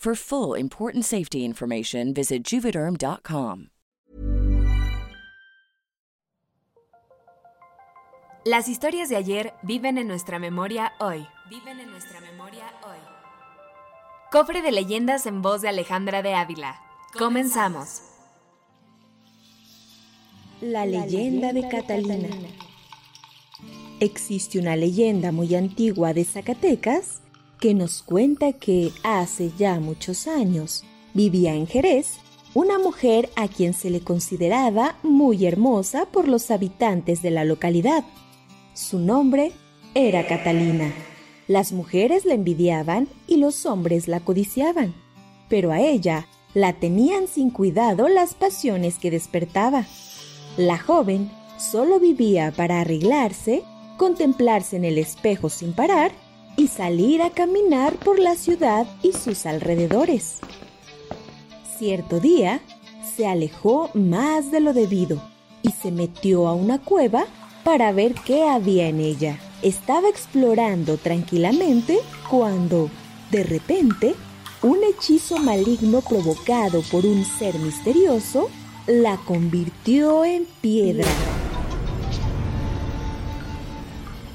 For full important safety information, visit juvederm.com. Las historias de ayer viven en nuestra memoria hoy. Viven en nuestra memoria hoy. Cofre de leyendas en voz de Alejandra de Ávila. Comenzamos. La leyenda de Catalina. Existe una leyenda muy antigua de Zacatecas que nos cuenta que hace ya muchos años vivía en Jerez una mujer a quien se le consideraba muy hermosa por los habitantes de la localidad. Su nombre era Catalina. Las mujeres la envidiaban y los hombres la codiciaban, pero a ella la tenían sin cuidado las pasiones que despertaba. La joven solo vivía para arreglarse, contemplarse en el espejo sin parar y salir a caminar por la ciudad y sus alrededores. Cierto día, se alejó más de lo debido y se metió a una cueva para ver qué había en ella. Estaba explorando tranquilamente cuando, de repente, un hechizo maligno provocado por un ser misterioso la convirtió en piedra.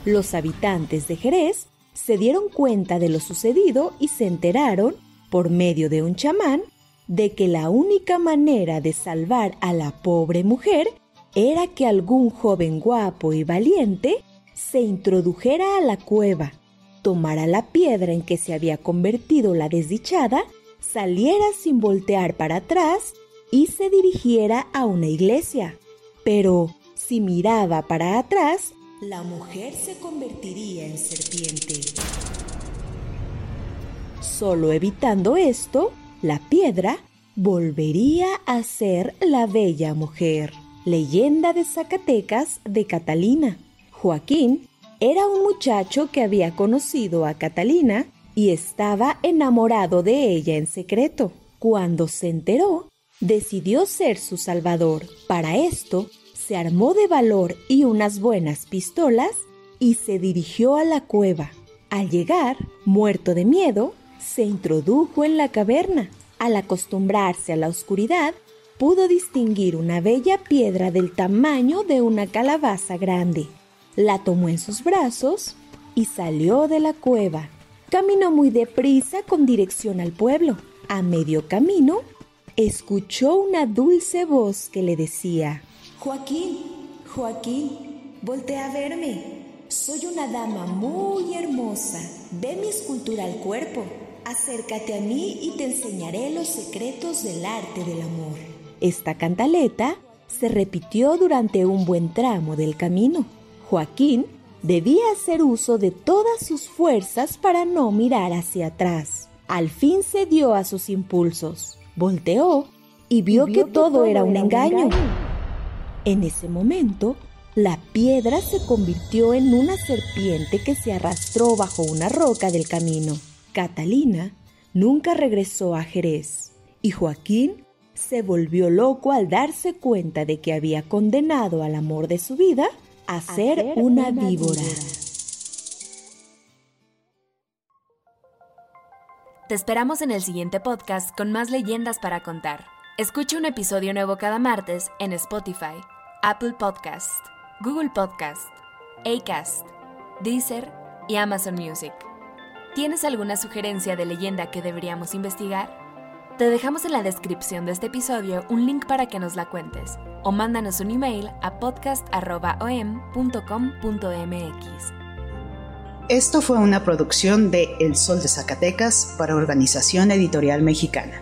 Los habitantes de Jerez se dieron cuenta de lo sucedido y se enteraron, por medio de un chamán, de que la única manera de salvar a la pobre mujer era que algún joven guapo y valiente se introdujera a la cueva, tomara la piedra en que se había convertido la desdichada, saliera sin voltear para atrás y se dirigiera a una iglesia. Pero si miraba para atrás, la mujer se convertiría en serpiente. Solo evitando esto, la piedra volvería a ser la bella mujer. Leyenda de Zacatecas de Catalina. Joaquín era un muchacho que había conocido a Catalina y estaba enamorado de ella en secreto. Cuando se enteró, decidió ser su salvador. Para esto, se armó de valor y unas buenas pistolas y se dirigió a la cueva. Al llegar, muerto de miedo, se introdujo en la caverna. Al acostumbrarse a la oscuridad, pudo distinguir una bella piedra del tamaño de una calabaza grande. La tomó en sus brazos y salió de la cueva. Caminó muy deprisa con dirección al pueblo. A medio camino, escuchó una dulce voz que le decía, Joaquín, Joaquín, voltea a verme. Soy una dama muy hermosa. Ve mi escultural cuerpo. Acércate a mí y te enseñaré los secretos del arte del amor. Esta cantaleta se repitió durante un buen tramo del camino. Joaquín debía hacer uso de todas sus fuerzas para no mirar hacia atrás. Al fin cedió a sus impulsos, volteó y vio, que, todo, era un engaño. En ese momento, la piedra se convirtió en una serpiente que se arrastró bajo una roca del camino. Catalina nunca regresó a Jerez y Joaquín se volvió loco al darse cuenta de que había condenado al amor de su vida a, ser, una, víbora. Te esperamos en el siguiente podcast con más leyendas para contar. Escucha un episodio nuevo cada martes en Spotify, Apple Podcast, Google Podcast, Acast, Deezer y Amazon Music. ¿Tienes alguna sugerencia de leyenda que deberíamos investigar? Te dejamos en la descripción de este episodio un link para que nos la cuentes o mándanos un email a podcast.om.com.mx. Esto fue una producción de El Sol de Zacatecas para Organización Editorial Mexicana.